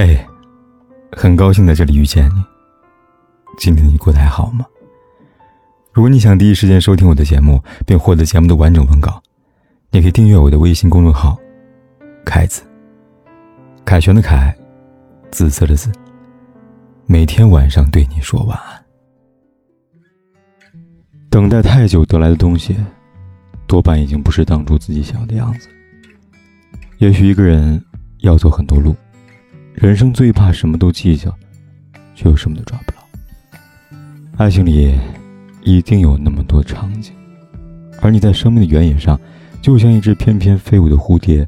嘿，很高兴在这里遇见你。今天你过得还好吗？如果你想第一时间收听我的节目，并获得节目的完整文稿，你可以订阅我的微信公众号“凯子”。凯旋的凯，紫色的紫。每天晚上对你说晚安。等待太久得来的东西，多半已经不是当初自己想要的样子。也许一个人要走很多路。人生最怕什么都计较，却又什么都抓不牢。爱情里一定有那么多场景，而你在生命的原野上，就像一只翩翩飞舞的蝴蝶，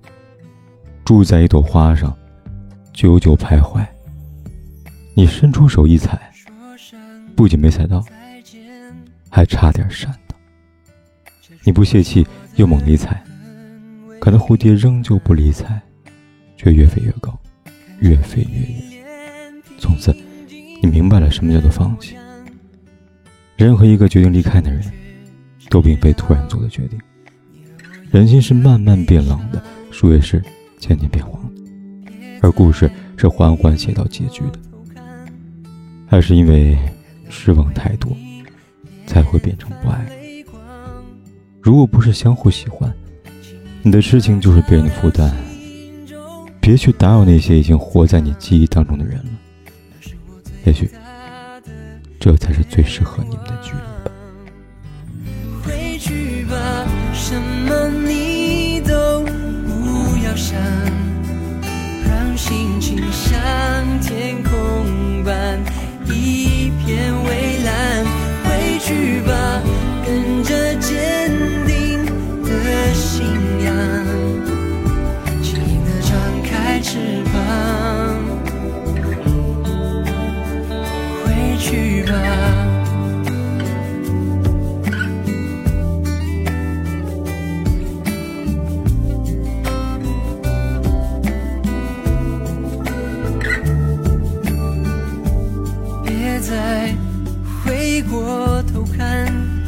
住在一朵花上，久久徘徊。你伸出手一踩，不仅没踩到，还差点闪到。你不泄气，又猛力踩，可那蝴蝶仍旧不理睬，却越飞越高。越飞越远，从此，你明白了什么叫做放弃。任何一个决定离开的人，都并非突然做的决定。人心是慢慢变冷的，树叶是渐渐变黄的，而故事是缓缓写到结局的。还是因为失望太多，才会变成不爱。如果不是相互喜欢，你的痴情就是别人的负担。别去打扰那些已经活在你记忆当中的人了，也许这才是最适合你们的距离吧。回去吧，什么你回过头看。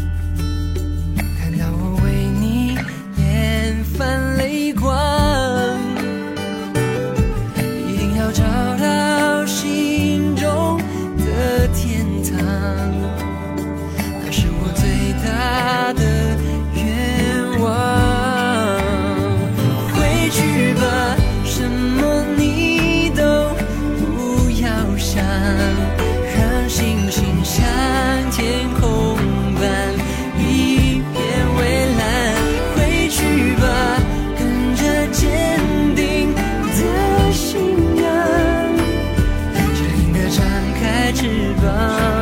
算